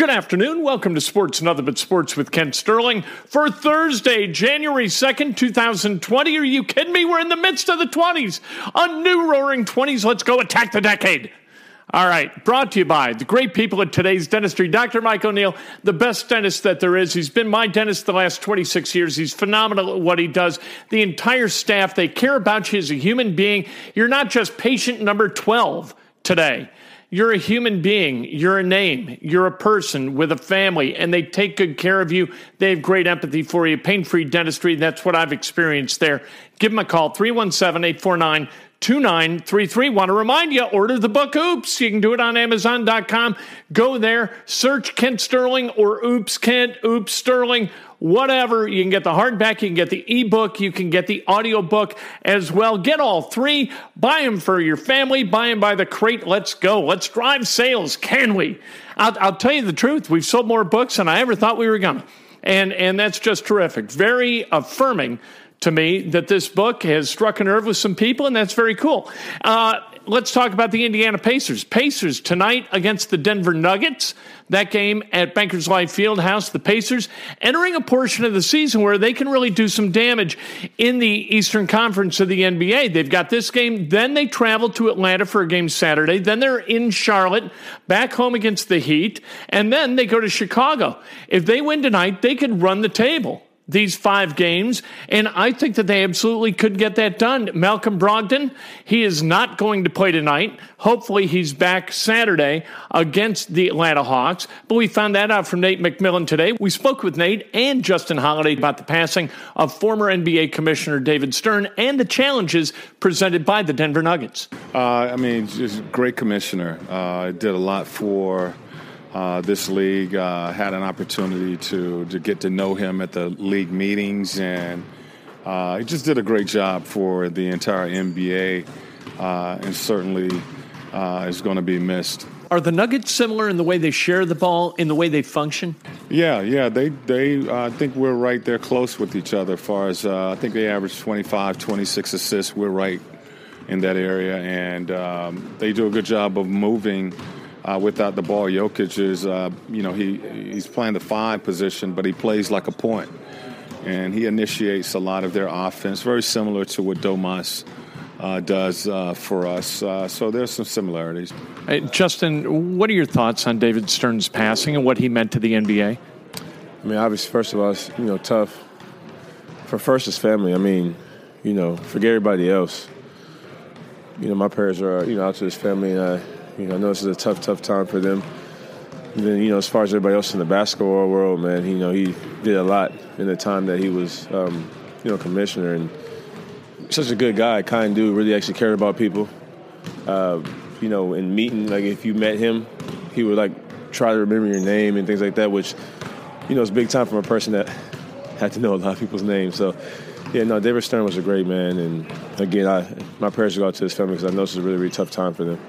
Good afternoon. Welcome to Sports Another But Sports with Kent Sterling for Thursday, January 2nd, 2020. Are you kidding me? We're in the midst of the 20s. A new roaring 20s. Let's go attack the decade. All right, brought to you by the great people at today's dentistry. Dr. Mike O'Neill, the best dentist that there is. He's been my dentist the last 26 years. He's phenomenal at what he does. The entire staff, they care about you as a human being. You're not just patient number 12 today. You're a human being. You're a name. You're a person with a family, and they take good care of you. They have great empathy for you. Pain free dentistry, that's what I've experienced there. Give them a call, 317 849 2933. Want to remind you, order the book Oops. You can do it on Amazon.com. Go there, search Kent Sterling or Oops Kent, Oops Sterling, whatever. You can get the hardback, you can get the ebook, you can get the audiobook as well. Get all three. Buy them for your family, buy them by the crate. Let's go. Let's drive sales, can we? I'll, I'll tell you the truth. We've sold more books than I ever thought we were going to. And, and that's just terrific. Very affirming to me that this book has struck a nerve with some people, and that's very cool. Uh, let's talk about the Indiana Pacers. Pacers tonight against the Denver Nuggets. That game at Bankers Life Fieldhouse. The Pacers entering a portion of the season where they can really do some damage in the Eastern Conference of the NBA. They've got this game, then they travel to Atlanta for a game Saturday, then they're in Charlotte, back home against the Heat, and then they go to Chicago. If they win tonight, they could run the table these five games, and I think that they absolutely could get that done. Malcolm Brogdon, he is not going to play tonight. Hopefully, he's back Saturday against the Atlanta Hawks. But we found that out from Nate McMillan today. We spoke with Nate and Justin Holiday about the passing of former NBA Commissioner David Stern and the challenges presented by the Denver Nuggets. Uh, I mean, just great commissioner. Uh, did a lot for uh, this league. Uh, had an opportunity to to get to know him at the league meetings, and uh, he just did a great job for the entire NBA, uh, and certainly uh, is going to be missed. Are the Nuggets similar in the way they share the ball, in the way they function? Yeah, yeah. They, they. Uh, I think we're right there, close with each other. As far as I think they average 25, 26 assists. We're right in that area, and um, they do a good job of moving uh, without the ball. Jokic is, uh, you know, he he's playing the five position, but he plays like a point, and he initiates a lot of their offense, very similar to what Domas uh, does uh, for us. Uh, so there's some similarities. Hey, Justin, what are your thoughts on David Stern's passing and what he meant to the NBA? I mean, obviously, first of all, it's you know tough for first his family. I mean, you know, forget everybody else. You know, my prayers are you know out to his family, and I you know, I know this is a tough, tough time for them. And then, you know, as far as everybody else in the basketball world, man, you know, he did a lot in the time that he was, um, you know, commissioner and such a good guy, kind dude, really actually cared about people. Uh, you know, in meeting, like if you met him, he would like try to remember your name and things like that, which, you know, it's big time from a person that had to know a lot of people's names. So, yeah, no, David Stern was a great man, and again, I my prayers go out to his family because I know this is a really, really tough time for them.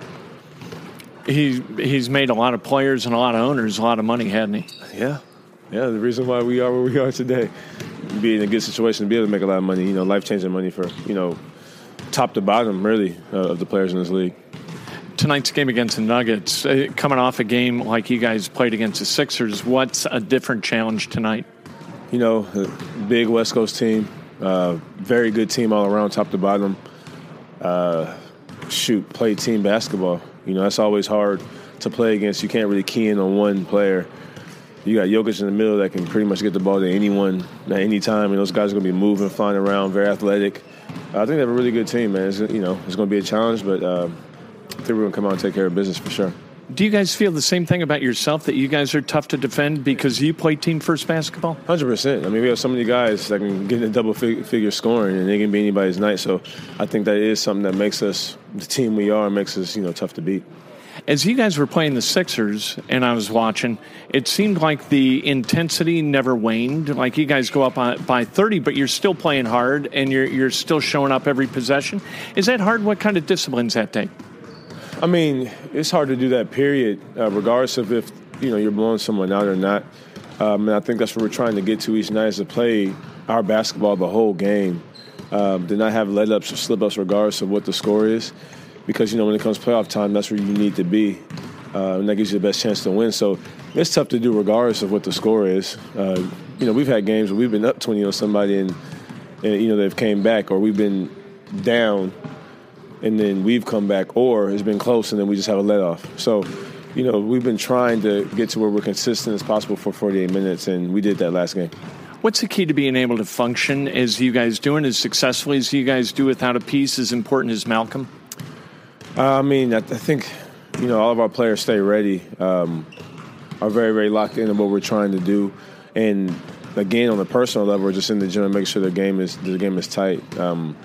He he's made a lot of players and a lot of owners a lot of money, hadn't he? Yeah, yeah. The reason why we are where we are today, be in a good situation to be able to make a lot of money. You know, life changing money for you know, top to bottom, really, uh, of the players in this league. Tonight's game against the Nuggets, uh, coming off a game like you guys played against the Sixers, what's a different challenge tonight? You know, big West Coast team, uh, very good team all around, top to bottom. Uh, shoot, play team basketball. You know, that's always hard to play against. You can't really key in on one player. You got Jokic in the middle that can pretty much get the ball to anyone at any time, and those guys are going to be moving, flying around, very athletic. I think they have a really good team, man. It's, you know, it's going to be a challenge, but uh, I think we're going to come out and take care of business for sure. Do you guys feel the same thing about yourself that you guys are tough to defend because you play team first basketball? Hundred percent. I mean, we have so many guys that can get in double figure scoring, and they can be anybody's night. So I think that is something that makes us the team we are, makes us you know tough to beat. As you guys were playing the Sixers and I was watching, it seemed like the intensity never waned. Like you guys go up by 30, but you're still playing hard and you're, you're still showing up every possession. Is that hard? What kind of discipline disciplines that take? I mean, it's hard to do that. Period, uh, regardless of if you know you're blowing someone out or not. Um, and I think that's what we're trying to get to each night is to play our basketball the whole game. Um, to not have let ups or slip ups, regardless of what the score is, because you know when it comes playoff time, that's where you need to be, uh, and that gives you the best chance to win. So it's tough to do regardless of what the score is. Uh, you know, we've had games where we've been up 20 on somebody and, and you know they've came back, or we've been down and then we've come back, or it's been close and then we just have a let off. So, you know, we've been trying to get to where we're consistent as possible for 48 minutes, and we did that last game. What's the key to being able to function as you guys doing as successfully as you guys do without a piece as important as Malcolm? Uh, I mean, I, I, think you know all of our players stay ready, um, are very very locked into what we're trying to do, and again on the personal level, we're just in the gym and make sure the game is the game is tight. Um,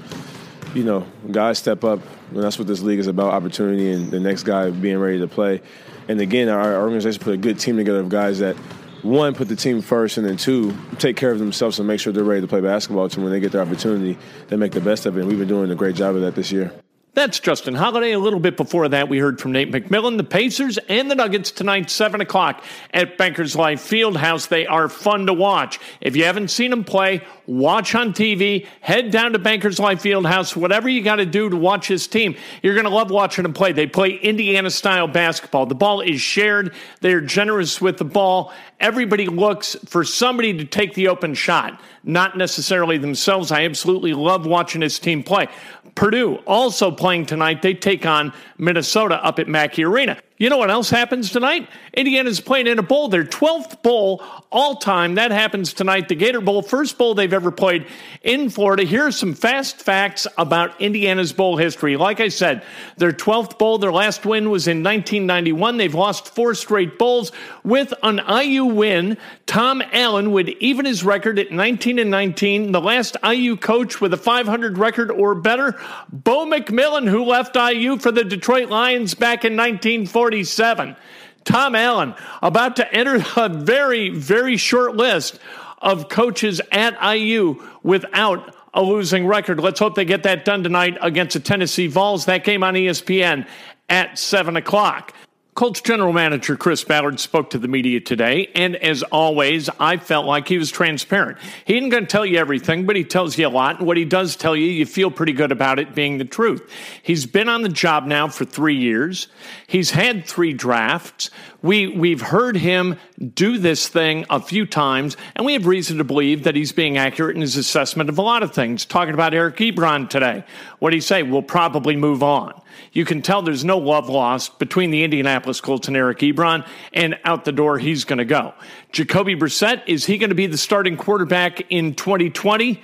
you know, guys step up, and that's what this league is about opportunity and the next guy being ready to play. And again, our organization put a good team together of guys that, one, put the team first, and then two, take care of themselves and make sure they're ready to play basketball. So when they get their opportunity, they make the best of it. And we've been doing a great job of that this year. That's Justin Holiday. A little bit before that, we heard from Nate McMillan, the Pacers and the Nuggets tonight, 7 o'clock at Bankers Life Fieldhouse. They are fun to watch. If you haven't seen them play, watch on TV, head down to Bankers Life Fieldhouse, whatever you got to do to watch this team. You're going to love watching them play. They play Indiana style basketball. The ball is shared, they're generous with the ball. Everybody looks for somebody to take the open shot, not necessarily themselves. I absolutely love watching this team play. Purdue also playing tonight. They take on Minnesota up at Mackey Arena. You know what else happens tonight? Indiana's playing in a bowl, their 12th bowl all time. That happens tonight. The Gator Bowl, first bowl they've ever played in Florida. Here are some fast facts about Indiana's bowl history. Like I said, their 12th bowl, their last win was in 1991. They've lost four straight bowls. With an IU win, Tom Allen would even his record at 19 and 19. The last IU coach with a 500 record or better, Bo McMillin, who left IU for the Detroit Lions back in 1940. 47. Tom Allen about to enter a very, very short list of coaches at IU without a losing record. Let's hope they get that done tonight against the Tennessee Vols. That game on ESPN at 7 o'clock. Colts general manager Chris Ballard spoke to the media today, and as always, I felt like he was transparent. He isn't going to tell you everything, but he tells you a lot. And what he does tell you, you feel pretty good about it being the truth. He's been on the job now for three years. He's had three drafts. We, we've heard him do this thing a few times, and we have reason to believe that he's being accurate in his assessment of a lot of things. Talking about Eric Ebron today. What do he say? We'll probably move on you can tell there's no love lost between the Indianapolis Colts and Eric Ebron, and out the door he's going to go. Jacoby Brissett, is he going to be the starting quarterback in 2020?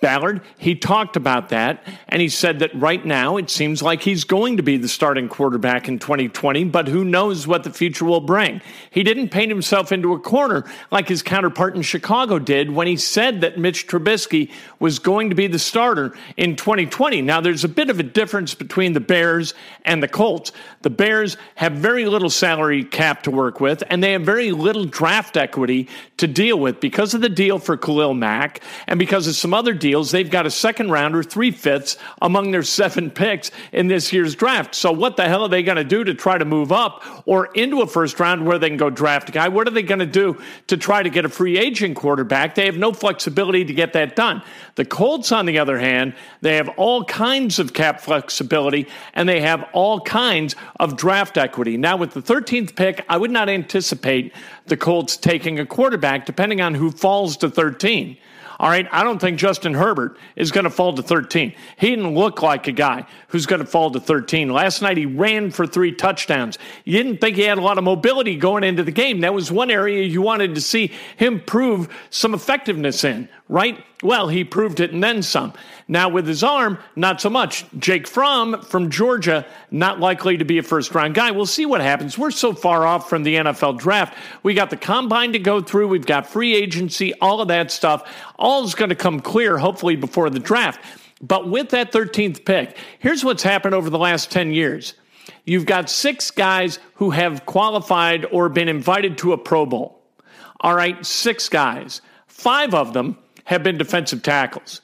Ballard, he talked about that, and he said that right now it seems like he's going to be the starting quarterback in 2020, but who knows what the future will bring. He didn't paint himself into a corner like his counterpart in Chicago did when he said that Mitch Trubisky was going to be the starter in 2020. Now, there's a bit of a difference between the Bears and the Colts. The Bears have very little salary cap to work with, and they have very little draft equity to deal with because of the deal for Khalil Mack and because of some other deals, they've got a second rounder, three fifths among their seven picks in this year's draft. So what the hell are they going to do to try to move up or into a first round where they can go draft a guy? What are they going to do to try to get a free agent quarterback? They have no flexibility to get that done. The Colts, on the other hand, they have all kinds of cap flexibility and they have all kinds of draft equity. Now, with the 13th pick, I would not anticipate the Colts taking a quarterback, depending on who falls to 13. All right, I don't think Justin Herbert is going to fall to 13. He didn't look like a guy who's going to fall to 13. Last night he ran for three touchdowns. You didn't think he had a lot of mobility going into the game. That was one area you wanted to see him prove some effectiveness in, right? Well, he proved it and then some. Now, with his arm, not so much. Jake Fromm from Georgia, not likely to be a first round guy. We'll see what happens. We're so far off from the NFL draft. We got the combine to go through, we've got free agency, all of that stuff. All is going to come clear, hopefully, before the draft. But with that 13th pick, here's what's happened over the last 10 years. You've got six guys who have qualified or been invited to a Pro Bowl. All right, six guys. Five of them have been defensive tackles.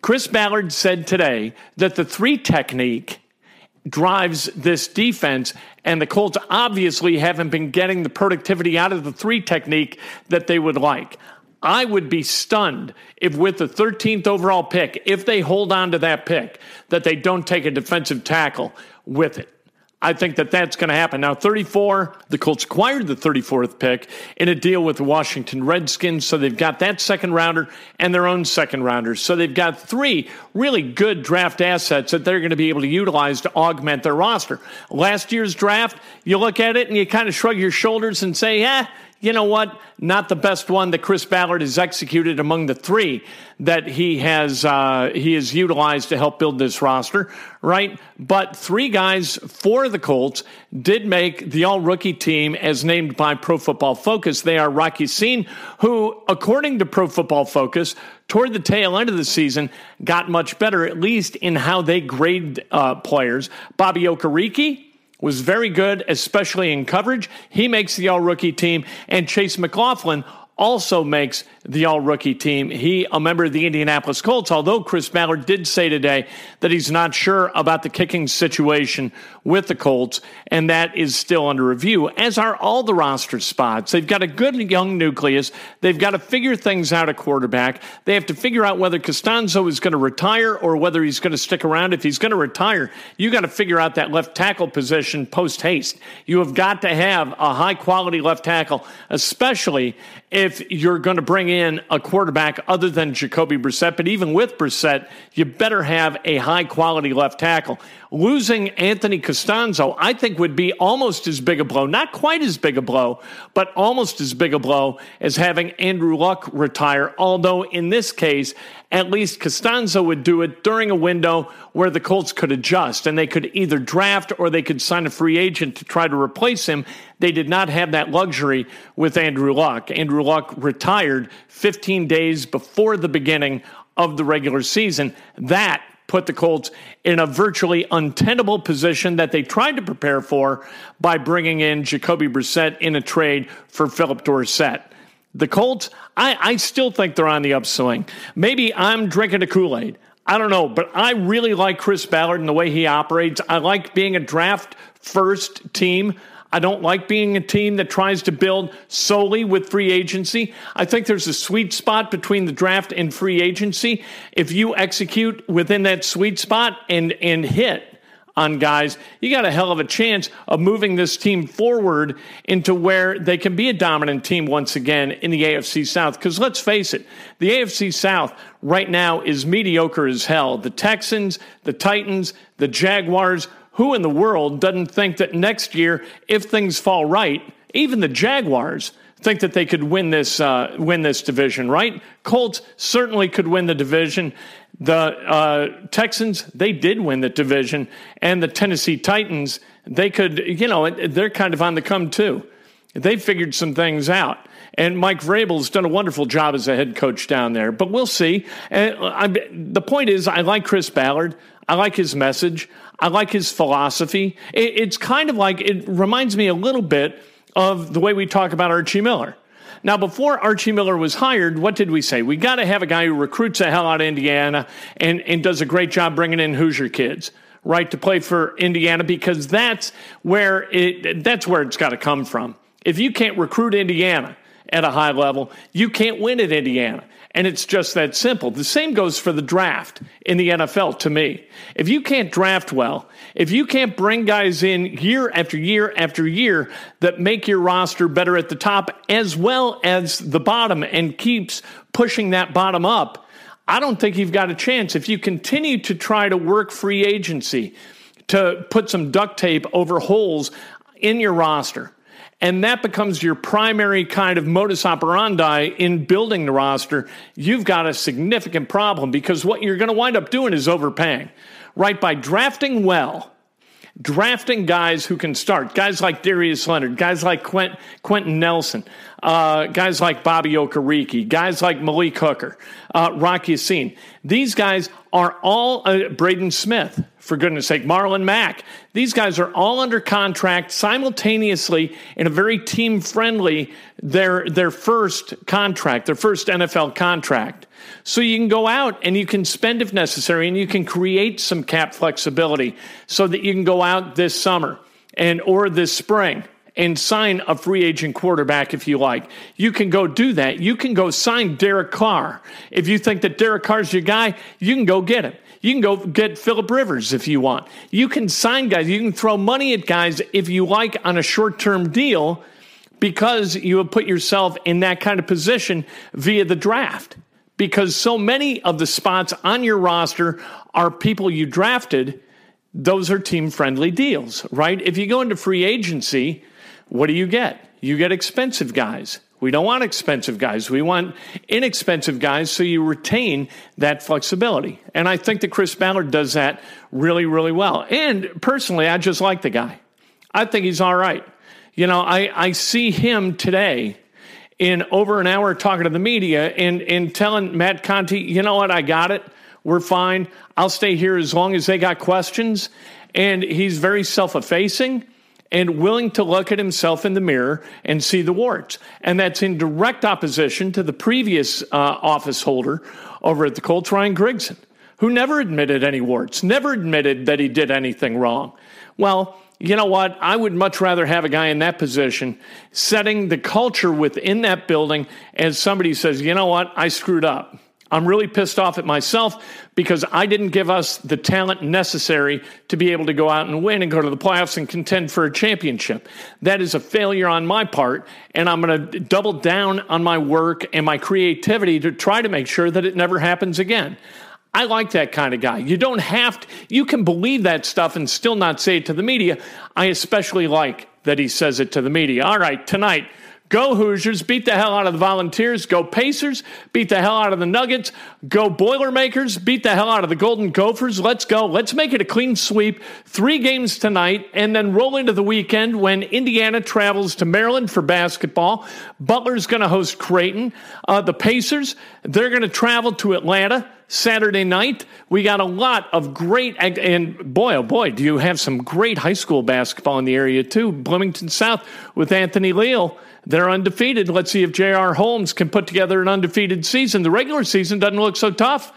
Chris Ballard said today that the three technique drives this defense, and the Colts obviously haven't been getting the productivity out of the three technique that they would like. I would be stunned if, with the 13th overall pick, if they hold on to that pick, that they don't take a defensive tackle with it. I think that that's going to happen. Now, 34, the Colts acquired the 34th pick in a deal with the Washington Redskins. So they've got that second rounder and their own second rounders. So they've got three really good draft assets that they're going to be able to utilize to augment their roster. Last year's draft, you look at it and you kind of shrug your shoulders and say, yeah, you know what? Not the best one that Chris Ballard has executed among the three that he has uh, he has utilized to help build this roster, right? But three guys for the Colts did make the All Rookie team as named by Pro Football Focus. They are Rock Ya-Sin, who, according to Pro Football Focus, toward the tail end of the season got much better, at least in how they grade uh, players. Bobby Okereke was very good, especially in coverage. He makes the all rookie team. And Chase McLaughlin also makes the all rookie team. He, a member of the Indianapolis Colts, although Chris Ballard did say today that he's not sure about the kicking situation with the Colts, and that is still under review, as are all the roster spots. They've got a good young nucleus. They've got to figure things out at quarterback. They have to figure out whether Castonzo is going to retire or whether he's going to stick around. If he's going to retire, you got to figure out that left tackle position post haste. You have got to have a high quality left tackle, especially if you're going to bring in a quarterback other than Jacoby Brissett. But even with Brissett, you better have a high quality left tackle. Losing Anthony Castonzo, I think, would be almost as big a blow, not quite as big a blow, but almost as big a blow as having Andrew Luck retire. Although in this case, at least Castonzo would do it during a window where the Colts could adjust and they could either draft or they could sign a free agent to try to replace him. They did not have that luxury with Andrew Luck. Andrew Luck retired 15 days before the beginning of the regular season. That put the Colts in a virtually untenable position that they tried to prepare for by bringing in Jacoby Brissett in a trade for Phillip Dorsett. The Colts, I, I still think they're on the upswing. Maybe I'm drinking a Kool Aid. I don't know, but I really like Chris Ballard and the way he operates. I like being a draft first team. I don't like being a team that tries to build solely with free agency. I think there's a sweet spot between the draft and free agency. If you execute within that sweet spot and, and hit, on guys, you got a hell of a chance of moving this team forward into where they can be a dominant team once again in the AFC South. Because let's face it, the AFC South right now is mediocre as hell. The Texans, the Titans, the Jaguars, who in the world doesn't think that next year, if things fall right, even the Jaguars think that they could win this uh, win this division, right? Colts certainly could win the division. The uh, Texans they did win the division, and the Tennessee Titans they could you know they're kind of on the come too. They figured some things out. And Mike Vrabel's done a wonderful job as a head coach down there, but we'll see. And I, the point is, I like Chris Ballard. I like his message. I like his philosophy. It, it's kind of like, it reminds me a little bit of the way we talk about Archie Miller. Now, before Archie Miller was hired, what did we say? We got to have a guy who recruits the hell out of Indiana and, and does a great job bringing in Hoosier kids, right, to play for Indiana because that's where it that's where it's got to come from. If you can't recruit Indiana at a high level, you can't win at Indiana. And it's just that simple. The same goes for the draft in the NFL to me. If you can't draft well, if you can't bring guys in year after year after year that make your roster better at the top as well as the bottom and keeps pushing that bottom up, I don't think you've got a chance. If you continue to try to work free agency, to put some duct tape over holes in your roster, and that becomes your primary kind of modus operandi in building the roster, you've got a significant problem because what you're going to wind up doing is overpaying, right? By drafting well, drafting guys who can start, guys like Darius Leonard, guys like Quent, Quenton Nelson, uh, guys like Bobby Okereke, guys like Malik Hooker, uh, Rock Ya-Sin. These guys are all uh, Braden Smith, for goodness sake, Marlon Mack. These guys are all under contract simultaneously in a very team friendly, their, their first contract, their first NFL contract. So you can go out and you can spend if necessary and you can create some cap flexibility so that you can go out this summer and or this spring and sign a free agent quarterback if you like. You can go do that. You can go sign Derek Carr. If you think that Derek Carr's your guy, you can go get him. You can go get Philip Rivers if you want. You can sign guys. You can throw money at guys if you like on a short term deal because you have put yourself in that kind of position via the draft. Because so many of the spots on your roster are people you drafted, those are team friendly deals, right? If you go into free agency, what do you get? You get expensive guys. We don't want expensive guys. We want inexpensive guys so you retain that flexibility. And I think that Chris Ballard does that really, really well. And personally, I just like the guy. I think he's all right. You know, I, I see him today in over an hour talking to the media and, and telling Matt Conti, you know what, I got it. We're fine. I'll stay here as long as they got questions. And he's very self effacing and willing to look at himself in the mirror and see the warts. And that's in direct opposition to the previous uh, office holder over at the Colts, Ryan Grigson, who never admitted any warts, never admitted that he did anything wrong. Well, you know what? I would much rather have a guy in that position setting the culture within that building as somebody says, you know what? I screwed up. I'm really pissed off at myself because I didn't give us the talent necessary to be able to go out and win and go to the playoffs and contend for a championship. That is a failure on my part, and I'm going to double down on my work and my creativity to try to make sure that it never happens again. I like that kind of guy. You don't have to, you can believe that stuff and still not say it to the media. I especially like that he says it to the media. All right, tonight, Go Hoosiers, beat the hell out of the Volunteers. Go Pacers, beat the hell out of the Nuggets. Go Boilermakers, beat the hell out of the Golden Gophers. Let's go. Let's make it a clean sweep. Three games tonight, and then roll into the weekend when Indiana travels to Maryland for basketball. Butler's going to host Creighton. Uh, the Pacers, they're going to travel to Atlanta. Saturday night. We got a lot of great, and boy, oh boy, do you have some great high school basketball in the area too. Bloomington South with Anthony Leal. They're undefeated. Let's see if J.R. Holmes can put together an undefeated season. The regular season doesn't look so tough,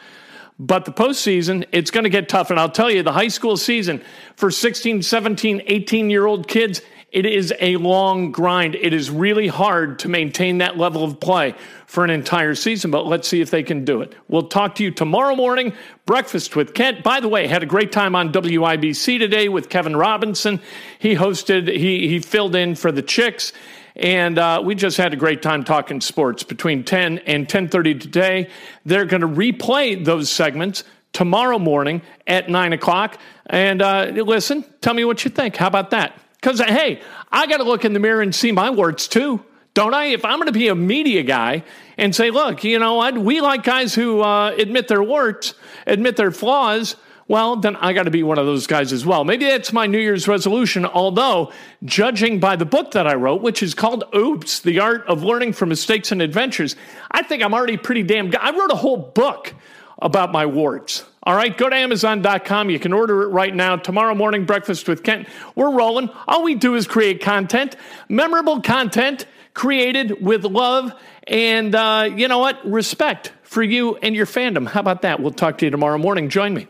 but the postseason, it's going to get tough. And I'll tell you, the high school season for 16, 17, 18 year old kids, it is a long grind. It is really hard to maintain that level of play for an entire season, but let's see if they can do it. We'll talk to you tomorrow morning. Breakfast with Kent. By the way, had a great time on WIBC today with Kevin Robinson. He hosted, he, he filled in for the Chicks. And uh, we just had a great time talking sports between 10 and 10:30 today. They're going to replay those segments tomorrow morning at nine o'clock. And uh, listen, tell me what you think. How about that? Because hey, I got to look in the mirror and see my warts too, don't I? If I'm going to be a media guy and say, look, you know what, we like guys who uh, admit their warts, admit their flaws well, then I got to be one of those guys as well. Maybe that's my New Year's resolution. Although, judging by the book that I wrote, which is called Oops, The Art of Learning from Mistakes and Adventures, I think I'm already pretty damn good. I wrote a whole book about my warts. All right, go to Amazon.com. You can order it right now. Tomorrow morning, Breakfast with Kent. We're rolling. All we do is create content, memorable content created with love and, uh, you know what, respect for you and your fandom. How about that? We'll talk to you tomorrow morning. Join me.